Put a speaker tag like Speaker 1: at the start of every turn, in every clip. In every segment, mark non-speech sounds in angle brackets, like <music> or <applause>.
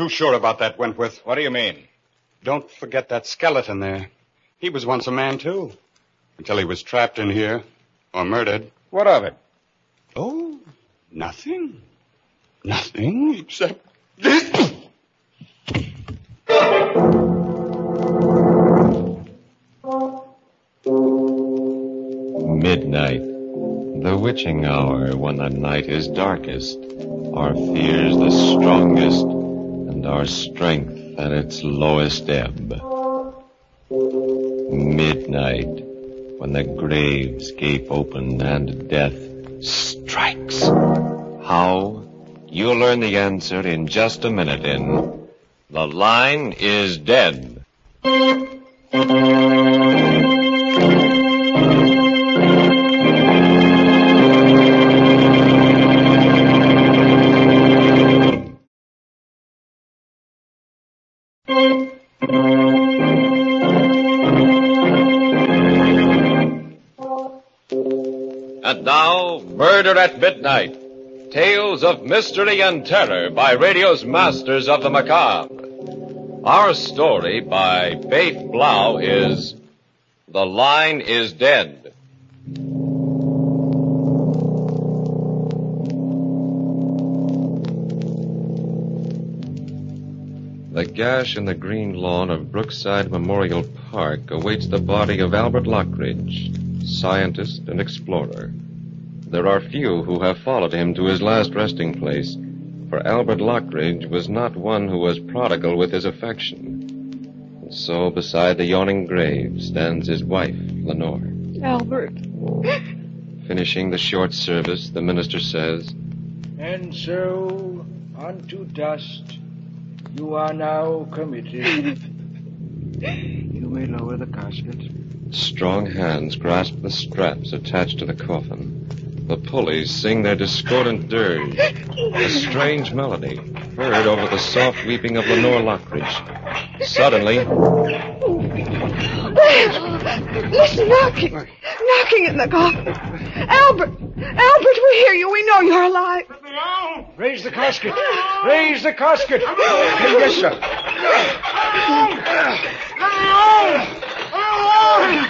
Speaker 1: Don't be too sure about that, Wentworth.
Speaker 2: What do you mean?
Speaker 1: Don't forget that skeleton there. He was once a man, too. Until he was trapped in here. Or murdered.
Speaker 2: What of it?
Speaker 1: Oh, nothing. Nothing except this.
Speaker 3: Midnight. The witching hour when the night is darkest, our fears the strongest, and our strength at its lowest ebb. Midnight, when the graves gape open and death strikes. How? You'll learn the answer in just a minute in The Line is Dead. Murder at Midnight. Tales of mystery and terror by radio's masters of the macabre. Our story by Faith Blau is The Line is Dead. The gash in the green lawn of Brookside Memorial Park awaits the body of Albert Lockridge, scientist and explorer. There are few who have followed him to his last resting place, for Albert Lockridge was not one who was prodigal with his affection. And so beside the yawning grave stands his wife, Lenore.
Speaker 4: Albert.
Speaker 3: Finishing the short service, the minister says,
Speaker 5: And so, unto dust, you are now committed. <laughs> you may lower the casket.
Speaker 3: Strong hands grasp the straps attached to the coffin. The pulleys sing their discordant dirge, a strange melody heard over the soft weeping of Lenore Lockridge. Suddenly,
Speaker 4: There! Listen, knocking. Knocking in the coffin. Albert! Albert, we hear you. We know you're alive.
Speaker 5: Raise the casket. Raise the casket. yes, sir.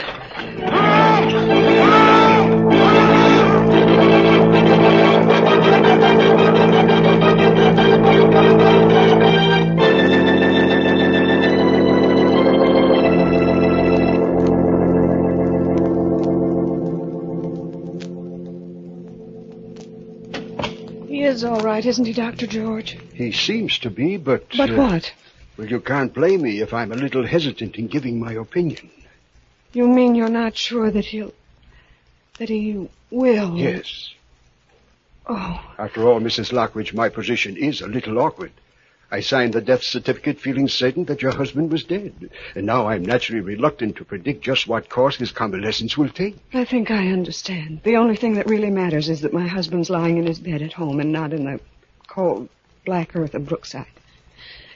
Speaker 4: He is all right, isn't he, Dr. George?
Speaker 6: He seems to be, but.
Speaker 4: But
Speaker 6: uh,
Speaker 4: what?
Speaker 6: Well, you can't blame me if I'm a little hesitant in giving my opinion.
Speaker 4: You mean you're not sure that he'll. that he will?
Speaker 6: Yes.
Speaker 4: Oh,
Speaker 6: After all, Mrs. Lockridge, my position is a little awkward. I signed the death certificate feeling certain that your husband was dead. And now I'm naturally reluctant to predict just what course his convalescence will take.
Speaker 4: I think I understand. The only thing that really matters is that my husband's lying in his bed at home and not in the cold, black earth of Brookside.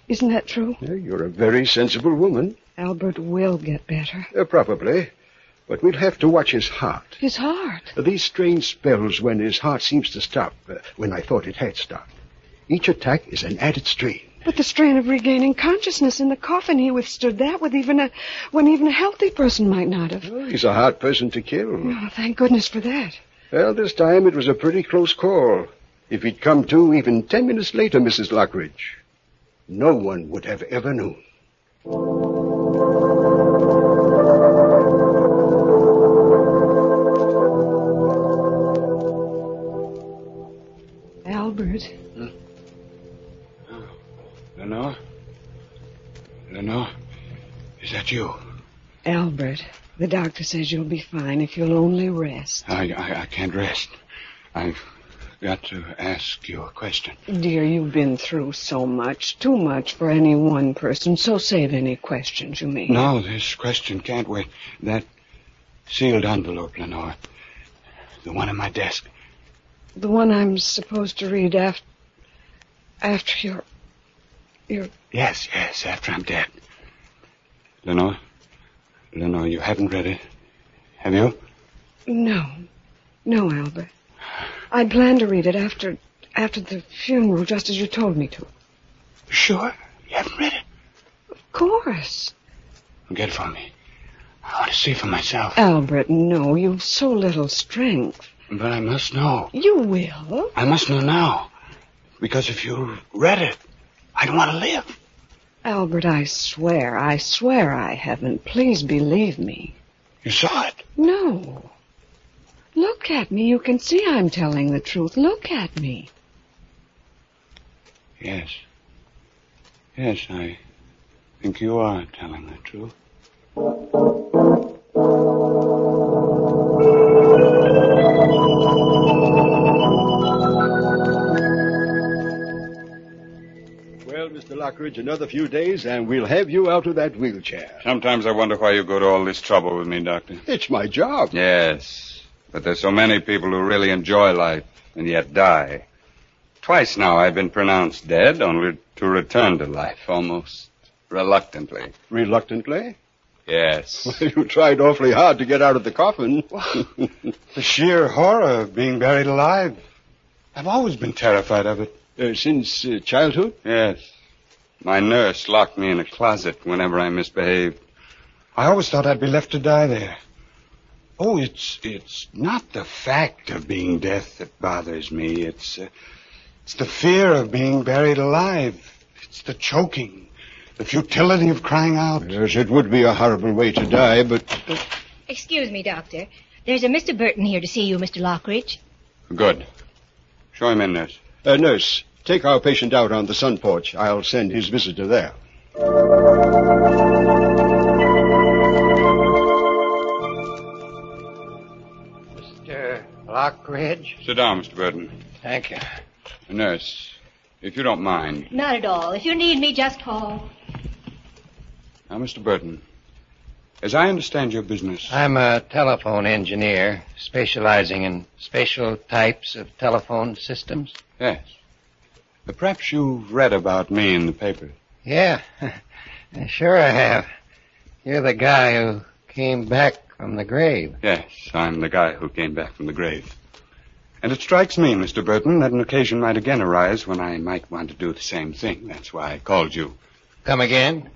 Speaker 4: Isn't that true?
Speaker 6: Yeah, You're a very sensible woman.
Speaker 4: Albert will get better.
Speaker 6: Uh, probably. But we'll have to watch his heart.
Speaker 4: His heart.
Speaker 6: These strange spells when his heart seems to stop, uh, when I thought it had stopped. Each attack is an added strain.
Speaker 4: But the strain of regaining consciousness in the coffin, he withstood that with even a, when even a healthy person might not have.
Speaker 6: Oh, he's a hard person to kill.
Speaker 4: Oh, thank goodness for that.
Speaker 6: Well, this time it was a pretty close call. If he'd come to even ten minutes later, Mrs. Lockridge, no one would have ever known.
Speaker 4: Albert.
Speaker 6: Lenore? That you?
Speaker 4: Albert, the doctor says you'll be fine if you'll only rest.
Speaker 6: I, I, I can't rest. I've got to ask you a question.
Speaker 4: Dear, you've been through so much, too much for any one person, so save any questions you may.
Speaker 6: No, this question can't wait. That sealed envelope, Lenore. The one on my desk.
Speaker 4: The one I'm supposed to read after, after your, your,
Speaker 6: Yes, yes, after I'm dead. Lenore? Lenore, you haven't read it. Have you?
Speaker 4: no, no, Albert. I'd planned to read it after, after the funeral, just as you told me to.
Speaker 1: Sure? You haven't read it?
Speaker 4: Of course.
Speaker 1: Get it for me. I want to see for myself.
Speaker 4: Albert, no, you've so little strength.
Speaker 1: But I must know.
Speaker 4: You will.
Speaker 1: I must know now. Because if you read it, I don't want to live.
Speaker 4: Albert, I swear, I swear I haven't. Please believe me.
Speaker 1: You saw it?
Speaker 4: No. Look at me. You can see I'm telling the truth. Look at me.
Speaker 1: Yes. Yes, I think you are telling the truth.
Speaker 6: Well, another few days and we'll have you out of that wheelchair.
Speaker 1: Sometimes I wonder why you go to all this trouble with me, Doctor.
Speaker 6: It's my job.
Speaker 1: Yes, but there's so many people who really enjoy life and yet die. Twice now I've been pronounced dead, only to return to life almost reluctantly.
Speaker 6: Reluctantly?
Speaker 1: Yes. <laughs>
Speaker 6: you tried awfully hard to get out of the coffin. <laughs>
Speaker 1: the sheer horror of being buried alive. I've always been terrified of it.
Speaker 6: Uh, since uh, childhood?
Speaker 1: Yes. My nurse locked me in a closet whenever I misbehaved. I always thought I'd be left to die there. Oh, it's it's not the fact of being death that bothers me. It's uh, it's the fear of being buried alive. It's the choking, the futility of crying out.
Speaker 6: Yes, it would be a horrible way to die, but
Speaker 2: Excuse me, Doctor. There's a Mr. Burton here to see you, Mr. Lockridge.
Speaker 1: Good. Show him in, nurse.
Speaker 6: uh, nurse, take our patient out on the sun porch. I'll send his visitor there.
Speaker 5: Mr. Lockridge?
Speaker 1: Sit down, Mr. Burton.
Speaker 5: Thank you.
Speaker 1: Nurse, if you don't mind.
Speaker 2: Not at all. If you need me, just call.
Speaker 1: Now, Mr. Burton, as I understand your business.
Speaker 5: I'm a telephone engineer specializing in special types of telephone systems.
Speaker 1: Yes. Perhaps you've read about me in the paper.
Speaker 5: Yeah, <laughs> sure I have. You're the guy who came back from the grave.
Speaker 1: Yes, I'm the guy who came back from the grave. And it strikes me, Mr. Burton, that an occasion might again arise when I might want to do the same thing. That's why I called you.
Speaker 5: Come again?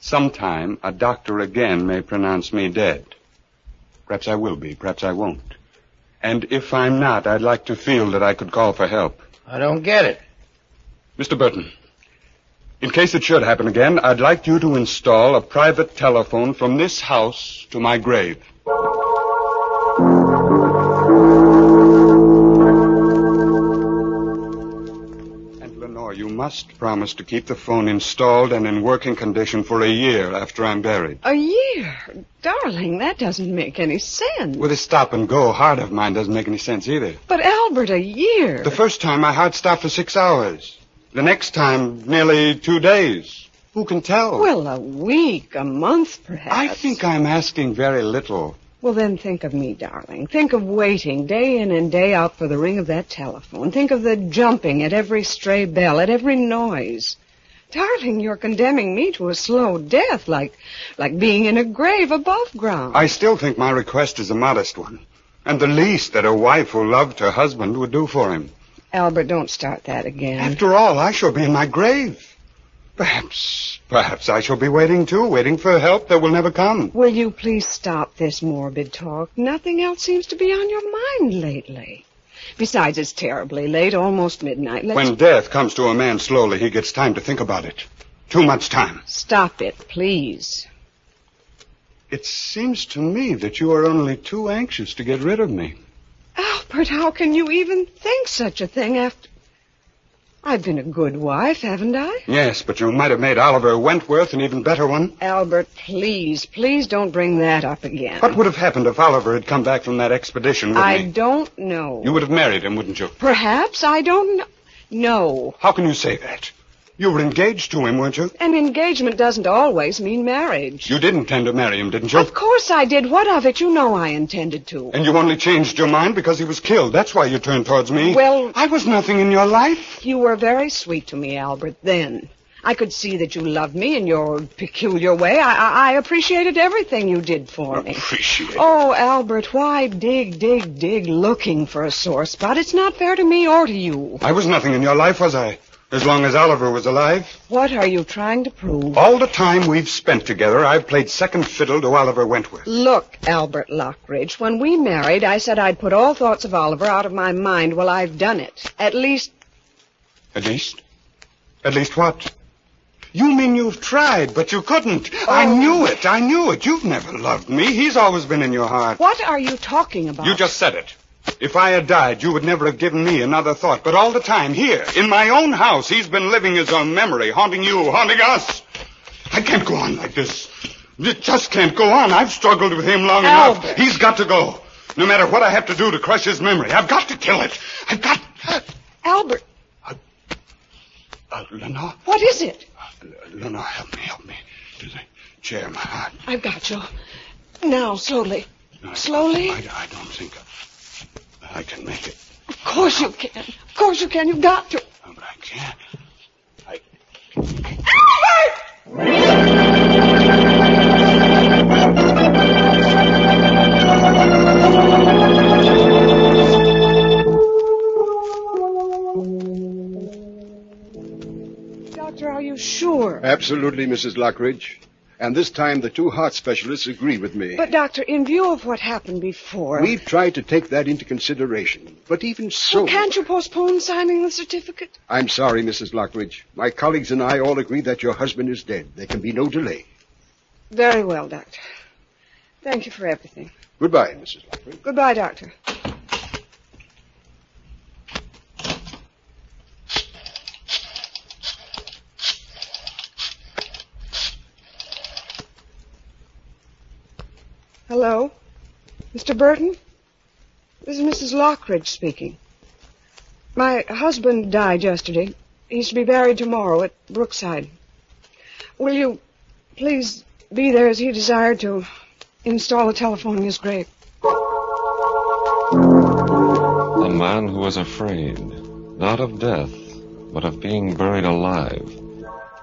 Speaker 1: Sometime a doctor again may pronounce me dead. Perhaps I will be, perhaps I won't. And if I'm not, I'd like to feel that I could call for help.
Speaker 5: I don't get it.
Speaker 1: Mr. Burton, in case it should happen again, I'd like you to install a private telephone from this house to my grave. Lenore, you must promise to keep the phone installed and in working condition for a year after I'm buried.
Speaker 4: A year? Darling, that doesn't make any sense.
Speaker 1: With a stop and go heart of mine doesn't make any sense either.
Speaker 4: But Albert, a year.
Speaker 1: The first time my heart stopped for six hours. The next time, nearly two days. Who can tell?
Speaker 4: Well, a week, a month, perhaps.
Speaker 1: I think I'm asking very little.
Speaker 4: Well, then think of me, darling. Think of waiting day in and day out for the ring of that telephone. Think of the jumping at every stray bell, at every noise. Darling, you're condemning me to a slow death, like, like being in a grave above ground.
Speaker 1: I still think my request is a modest one. And the least that a wife who loved her husband would do for him.
Speaker 4: Albert, don't start that again.
Speaker 1: After all, I shall be in my grave. Perhaps, perhaps I shall be waiting too, waiting for help that will never come.
Speaker 4: Will you please stop this morbid talk? Nothing else seems to be on your mind lately. Besides, it's terribly late, almost midnight. Let's
Speaker 1: When death comes to a man slowly, he gets time to think about it. Too much time.
Speaker 4: stop it, please.
Speaker 1: It seems to me that you are only too anxious to get rid of me.
Speaker 4: Oh, Albert, how can you even think such a thing after... I've been a good wife, haven't I?
Speaker 1: Yes, but you might have made Oliver Wentworth an even better one.
Speaker 4: Albert, please, please don't bring that up again.
Speaker 1: What would have happened if Oliver had come back from that expedition with
Speaker 4: you?
Speaker 1: I
Speaker 4: don't know.
Speaker 1: You would have married him, wouldn't you?
Speaker 4: Perhaps I don't know. No.
Speaker 1: How can you say that? You were engaged to him, weren't you?
Speaker 4: An engagement doesn't always mean marriage.
Speaker 1: You didn't intend to marry him, didn't you?
Speaker 4: Of course I did. What of it? You know I intended to.
Speaker 1: And you only changed your mind because he was killed. That's why you turned towards me.
Speaker 4: Well-
Speaker 1: I was nothing in your life.
Speaker 4: You were very sweet to me, Albert, then. I could see that you loved me in your peculiar way. I, I, I appreciated everything you did for me.
Speaker 1: Appreciate.
Speaker 4: Oh, Albert, why dig, dig, dig looking for a sore spot? It's not fair to me or to you.
Speaker 1: I was nothing in your life, was I? As long as Oliver was alive.
Speaker 4: What are you trying to prove?
Speaker 1: All the time we've spent together, I've played second fiddle to Oliver Wentworth.
Speaker 4: Look, Albert Lockridge, when we married, I said I'd put all thoughts of Oliver out of my mind. Well, I've done it. At least.
Speaker 1: At least? At least what? You mean you've tried, but you couldn't. I
Speaker 4: Oh.
Speaker 1: knew it. I knew it. You've never loved me. He's always been in your heart.
Speaker 4: What are you talking about?
Speaker 1: You just said it. If I had died, you would never have given me another thought. But all the time, here, in my own house, he's been living his own memory, haunting you, haunting us. I can't go on like this. It just can't go on. I've struggled with him long
Speaker 4: Albert.
Speaker 1: enough. He's got to go. No matter what I have to do to crush his memory, I've got to kill it. I've got.
Speaker 4: Albert,
Speaker 1: Uh, Lenore,
Speaker 4: what is it?
Speaker 1: Lenore, help me, help me. To the chair, my heart.
Speaker 4: I've got you. Now, slowly.
Speaker 1: No,
Speaker 4: Slowly?
Speaker 1: I, I don't think I, I can make it.
Speaker 4: Of course you can. Of course you can. You've got to.
Speaker 1: No, but I can't. I.
Speaker 4: Doctor, are you sure?
Speaker 6: Absolutely, Mrs. Lockridge. And this time the two heart specialists agree with me.
Speaker 4: But, Doctor, in view of what happened before.
Speaker 6: We've tried to take that into consideration. But even so.
Speaker 4: Well, can't you postpone signing the certificate?
Speaker 6: I'm sorry, Mrs. Lockridge. My colleagues and I all agree that your husband is dead. There can be no delay.
Speaker 4: Very well, Doctor. Thank you for everything.
Speaker 6: Goodbye, Mrs. Lockridge.
Speaker 4: Goodbye, Doctor. Hello? Mr. Burton? This is Mrs. Lockridge speaking. My husband died yesterday. He's to be buried tomorrow at Brookside. Will you please be there as he desired to install a telephone in his grave?
Speaker 3: A man who was afraid, not of death, but of being buried alive.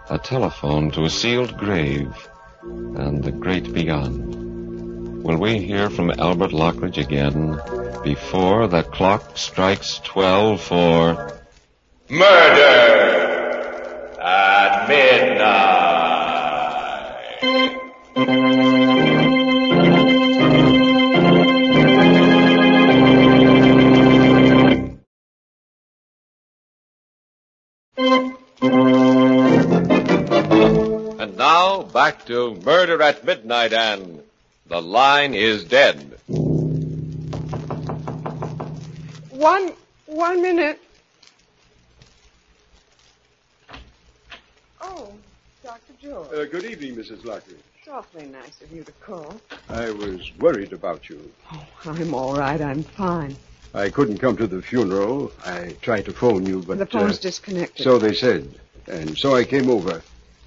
Speaker 3: A telephone to a sealed grave, and the great beyond. Will we hear from Albert Lockridge again before the clock strikes twelve for
Speaker 7: Murder at midnight.
Speaker 3: And now back to Murder at Midnight and The Line is Dead.
Speaker 4: One, one minute. Oh, Dr. George.
Speaker 6: Uh, good evening, Mrs. Lockridge.
Speaker 4: It's awfully nice of you to call.
Speaker 6: I was worried about you.
Speaker 4: Oh, I'm all right. I'm fine.
Speaker 6: I couldn't come to the funeral. I tried to phone you, but.
Speaker 4: the phone's
Speaker 6: uh,
Speaker 4: disconnected.
Speaker 6: So they said. And so I came over.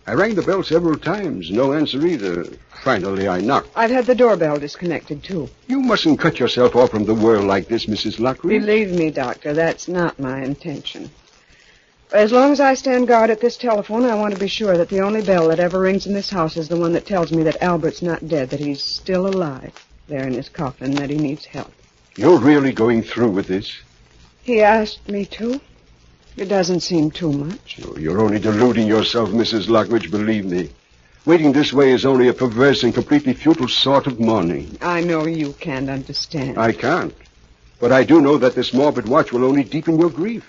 Speaker 6: I rang the bell several times. No answer either. Finally, I knocked.
Speaker 4: I've had the doorbell disconnected, too.
Speaker 6: You mustn't cut yourself off from the world like this, Mrs. Lockridge.
Speaker 4: Believe me, Doctor, that's not my intention. As long as I stand guard at this telephone, I want to be sure that the only bell that ever rings in this house is the one that tells me that Albert's not dead, that he's still alive there in his coffin, that he needs help.
Speaker 6: You're really going through with this?
Speaker 4: He asked me to. It doesn't seem too much.
Speaker 6: Oh, You're only deluding yourself, Mrs. Lockridge, believe me. Waiting this way is only a perverse and completely futile sort of mourning.
Speaker 4: I know you can't understand.
Speaker 6: I can't. But I do know that this morbid watch will only deepen your grief.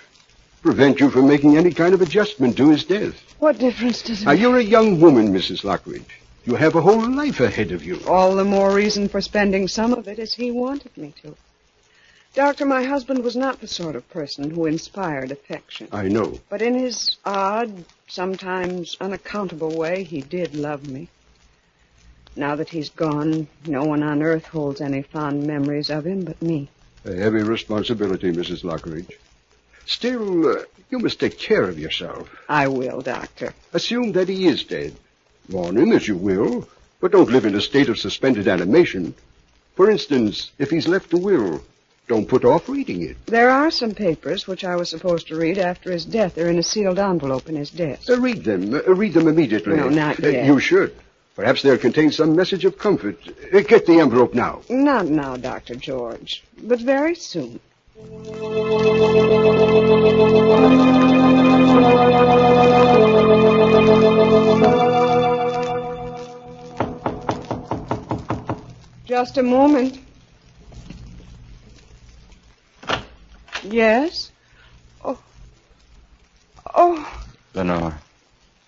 Speaker 6: Prevent you from making any kind of adjustment to his death.
Speaker 4: What difference does it
Speaker 6: Now,
Speaker 4: make?
Speaker 6: you're a young woman, Mrs. Lockridge. You have a whole life ahead of you.
Speaker 4: All the more reason for spending some of it as he wanted me to. Doctor, my husband was not the sort of person who inspired affection.
Speaker 6: I know.
Speaker 4: But in his odd, sometimes unaccountable way, he did love me. Now that he's gone, no one on earth holds any fond memories of him but me.
Speaker 6: A heavy responsibility, Mrs. Lockridge. Still, uh, you must take care of yourself.
Speaker 4: I will, Doctor.
Speaker 6: Assume that he is dead. Mourn him as you will, but don't live in a state of suspended animation. For instance, if he's left a will, don't put off reading it.
Speaker 4: There are some papers which I was supposed to read after his death. They're in a sealed envelope in his desk.
Speaker 6: Uh, read them. Uh, read them immediately.
Speaker 4: No, not
Speaker 6: uh,
Speaker 4: yet.
Speaker 6: Uh, you should. Perhaps they'll contain some message of comfort. Uh, get the envelope now.
Speaker 4: Not now, Dr. George, but very soon. Just a moment. Yes? Oh. Oh,
Speaker 5: Lenore,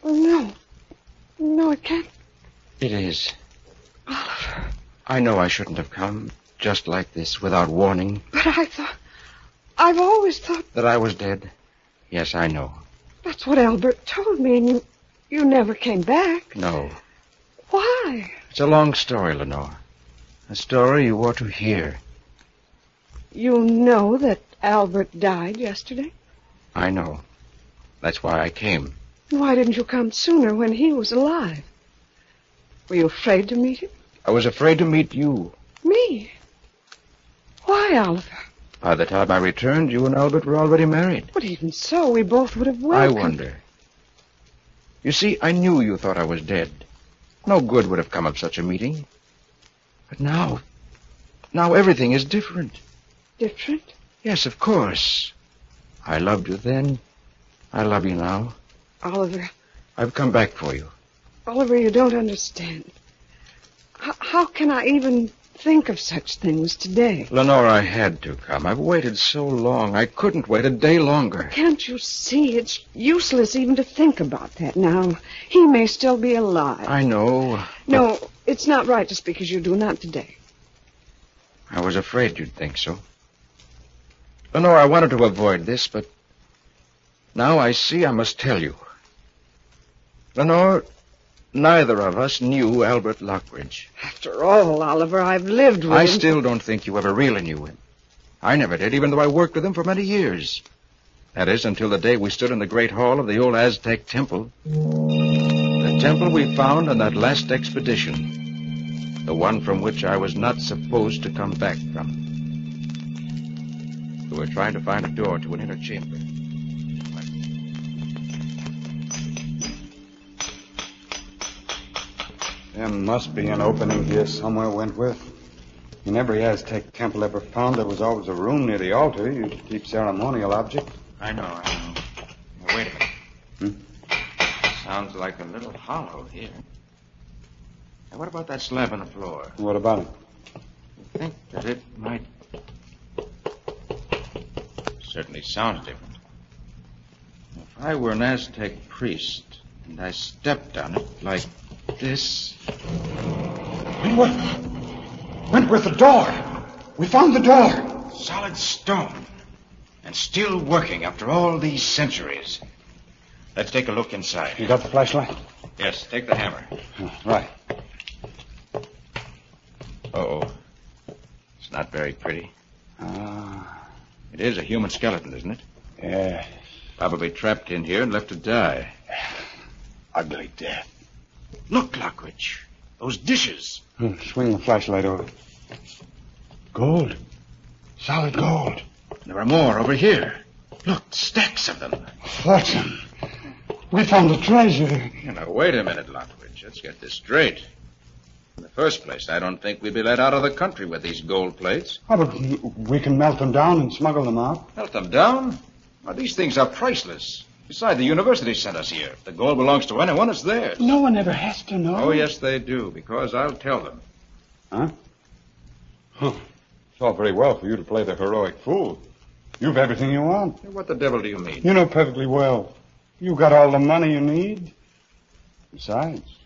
Speaker 4: oh no. No, it can't.
Speaker 5: it is.
Speaker 4: Oliver.
Speaker 5: I know I shouldn't have come just like this without warning
Speaker 4: But I thought. I've always thought
Speaker 5: that I was dead. Yes, I know.
Speaker 4: that's what Albert told me, and you. You never came back.
Speaker 5: No.
Speaker 4: Why?
Speaker 5: It's a long story, Lenore. A story you ought to hear.
Speaker 4: You know that Albert died yesterday?
Speaker 5: I know. That's why I came.
Speaker 4: Why didn't you come sooner when he was alive? Were you afraid to meet him?
Speaker 5: I was afraid to meet you.
Speaker 4: Me? Why, Oliver?
Speaker 5: By the time I returned, you and Albert were already married.
Speaker 4: But even so, we both would have
Speaker 5: waited.
Speaker 4: I
Speaker 5: wonder. You see, I knew you thought I was dead. No good would have come of such a meeting. But now, now everything is different.
Speaker 4: Different?
Speaker 5: Yes, of course. I loved you then. I love you now.
Speaker 4: Oliver,
Speaker 5: I've come back for you.
Speaker 4: Oliver, you don't understand. H- how can I even think of such things today?
Speaker 5: Lenore, I had to come. I've waited so long. I couldn't wait a day longer.
Speaker 4: Can't you see it's useless even to think about that now? He may still be alive.
Speaker 5: I know.
Speaker 4: No, it's not right to speak as you do, not today.
Speaker 5: I was afraid you'd think so. Oh, Lenore, I wanted to avoid this, but now I see I must tell you. Lenore, neither of us knew Albert Lockridge.
Speaker 4: After all, Oliver, I've lived with
Speaker 5: I
Speaker 4: him.
Speaker 5: still don't think you ever really knew him. I never did, even though I worked with him for many years. That is, until the day we stood in the great hall of the old Aztec temple. The temple we found on that last expedition. The one from which I was not supposed to come back from. We were trying to find a door to an inner chamber.
Speaker 1: There must be an opening here somewhere, Wentworth. In every Aztec temple ever found, there was always a room near the altar used to keep ceremonial objects.
Speaker 5: I know, I know. Now, wait a minute.
Speaker 1: Hmm?
Speaker 5: Sounds like a little hollow here. Now, what about that slab on the floor?
Speaker 1: What about it?
Speaker 5: I think that it might. Certainly sounds different. If I were an Aztec priest and I stepped on it like this.
Speaker 1: Wentworth! Wentworth, the door! We found the door!
Speaker 5: Solid stone. And still working after all these centuries. Let's take a look inside.
Speaker 1: You got the flashlight?
Speaker 5: Yes, take the hammer.
Speaker 1: Right.
Speaker 5: Uh-oh. It's not very pretty.
Speaker 1: Ah,
Speaker 5: It is a human skeleton, isn't it?
Speaker 1: yeah.
Speaker 5: Probably trapped in here and left to die.
Speaker 1: Ugly death.
Speaker 5: Look, Lockridge. Those dishes.
Speaker 1: Hmm, Swing the flashlight over. Gold. Solid gold.
Speaker 5: There are more over here. Look, stacks of them.
Speaker 1: Fortune. We found a treasure.
Speaker 5: Now, wait a minute, Lockridge. Let's get this straight. In the first place, I don't think we'd be let out of the country with these gold plates.
Speaker 1: Oh, but we can melt them down and smuggle them out.
Speaker 5: Melt them down? Why, these things are priceless. Besides, the university sent us here. If the gold belongs to anyone, it's theirs.
Speaker 1: No one ever has to know.
Speaker 5: Oh, yes, they do, because I'll tell them.
Speaker 1: Huh? Huh. It's all very well for you to play the heroic fool. You've everything you want.
Speaker 5: What the devil do you mean?
Speaker 1: You know perfectly well. You've got all the money you need. Besides,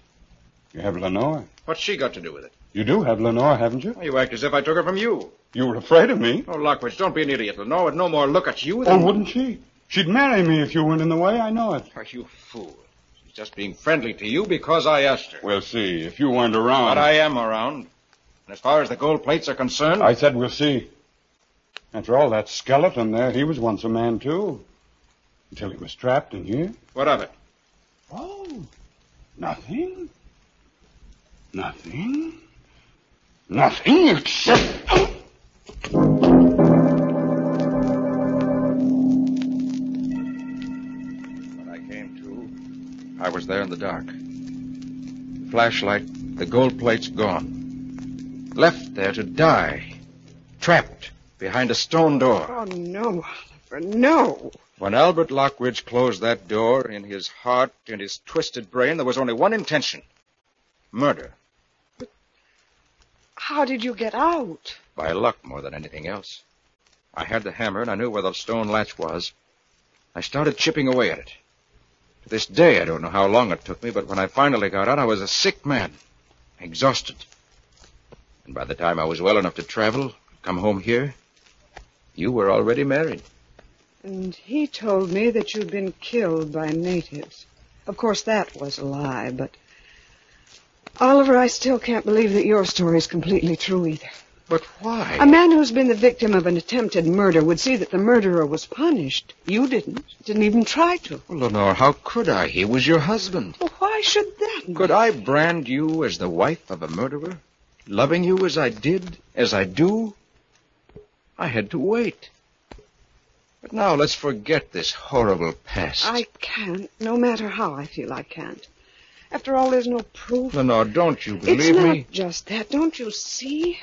Speaker 1: you have Lenore.
Speaker 5: What's she got to do with it?
Speaker 1: You do have Lenore, haven't you?
Speaker 5: You act as if I took her from you.
Speaker 1: You were afraid of me.
Speaker 5: Oh, Lockridge, don't be an idiot. Lenore would no more look at you than...
Speaker 1: Oh, wouldn't she? She'd marry me if you went in the way. I know it.
Speaker 5: Are you fool? She's just being friendly to you because I asked her.
Speaker 1: We'll see. If you weren't around.
Speaker 5: But I am around. And as far as the gold plates are concerned,
Speaker 1: I said we'll see. After all, that skeleton there, he was once a man, too. Until he was trapped in here.
Speaker 5: what of it?
Speaker 1: Oh, nothing. Nothing. Nothing except.
Speaker 5: When I came to, I was there in the dark. Flashlight, the gold plates gone. Left there to die. Trapped behind a stone door.
Speaker 4: Oh, no, Oliver, no.
Speaker 5: When Albert Lockridge closed that door, in his heart in his twisted brain, there was only one intention. Murder.
Speaker 4: How did you get out?
Speaker 5: By luck more than anything else. I had the hammer and I knew where the stone latch was. I started chipping away at it. To this day, I don't know how long it took me, but when I finally got out, I was a sick man, exhausted. And by the time I was well enough to travel, come home here, you were already married.
Speaker 4: And he told me that you'd been killed by natives. Of course, that was a lie, but. Oliver, I still can't believe that your story is completely true either.
Speaker 5: But why?
Speaker 4: A man who's been the victim of an attempted murder would see that the murderer was punished. You didn't. Didn't even try to.
Speaker 5: Well, Lenore, how could I? He was your husband.
Speaker 4: Well, why should that? be?
Speaker 5: Could I brand you as the wife of a murderer? Loving you as I did, as I do? I had to wait. But now let's forget this horrible past.
Speaker 4: I can't, no matter how I feel I can't. After all, there's no proof.
Speaker 5: Lenore, don't you believe it's
Speaker 4: not
Speaker 5: me?
Speaker 4: just that. Don't you see?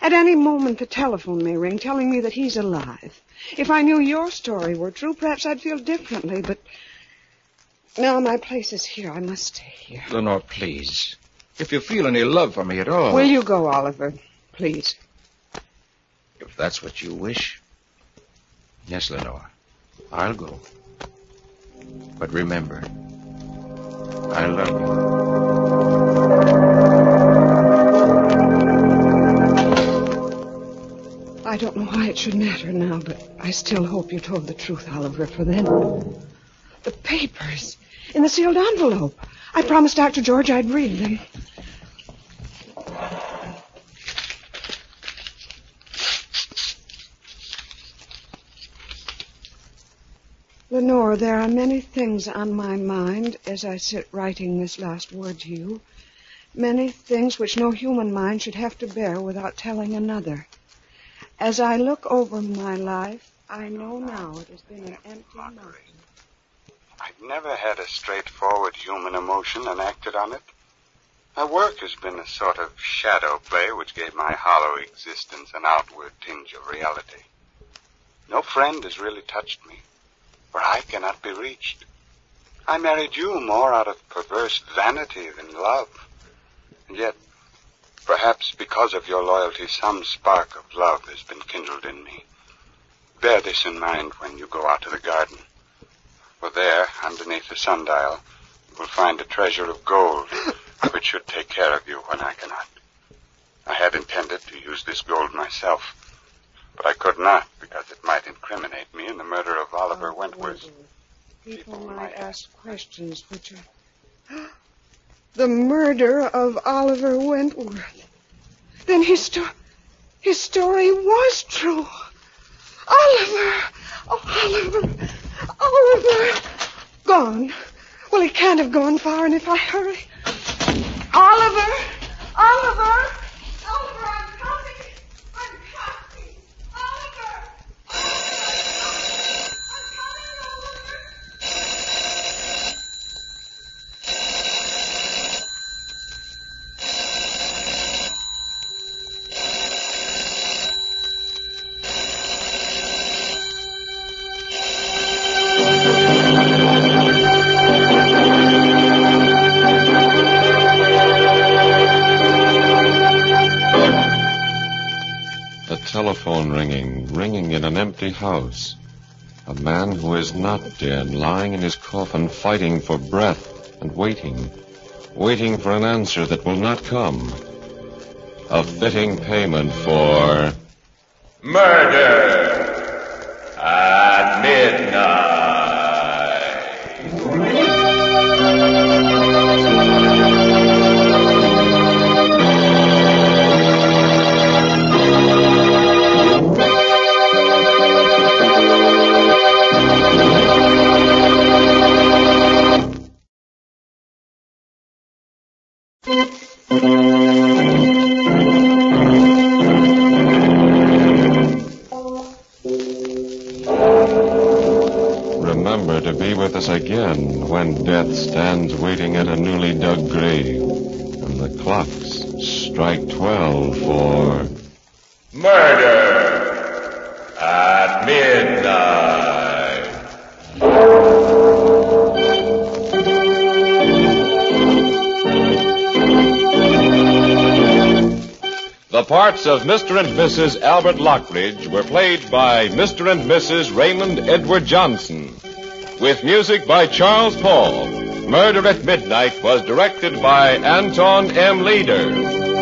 Speaker 4: At any moment, the telephone may ring telling me that he's alive. If I knew your story were true, perhaps I'd feel differently, but now my place is here. I must stay here.
Speaker 5: Lenore, please. If you feel any love for me at all.
Speaker 4: Will you go, Oliver? Please.
Speaker 5: If that's what you wish. Yes, Lenore. I'll go. But remember, I love you.
Speaker 4: I don't know why it should matter now, but I still hope you told the truth, Oliver, for then. The papers in the sealed envelope. I promised Dr. George I'd read them. Lenore, there are many things on my mind as I sit writing this last word to you. Many things which no human mind should have to bear without telling another. As I look over my life, I know now it has been an empty mountain.
Speaker 1: I've never had a straightforward human emotion and acted on it. My work has been a sort of shadow play which gave my hollow existence an outward tinge of reality. No friend has really touched me, for I cannot be reached. I married you more out of perverse vanity than love. And yet, perhaps because of your loyalty, some spark of love has been kindled in me. Bear this in mind when you go out to the garden. For there, underneath the sundial, you will find a treasure of gold, <laughs> which should take care of you when I cannot. I had intended to use this gold myself, but I could not because it might incriminate me in the murder of Oliver oh, Wentworth.
Speaker 4: People might ask questions which are. <gasps> The murder of Oliver Wentworth. Then his, sto- his story was true. Oliver! Oh, Oliver! Oliver! Gone. Well, he can't have gone far, and if I hurry. Oliver! Oliver,
Speaker 3: telephone ringing, ringing in an empty house. A man who is not dead, lying in his coffin, fighting for breath and waiting, waiting for an answer that will not come. A fitting payment for.
Speaker 7: Murder midnight.
Speaker 3: Remember to be with us again when death stands waiting at a newly dug grave and the clocks strike twelve for.
Speaker 7: Murder at midnight.
Speaker 3: The parts of Mr. and Mrs. Albert Lockridge were played by Mr. and Mrs. Raymond Edward Johnson, with music by Charles Paul. Murder at Midnight was directed by Anton M. Leader.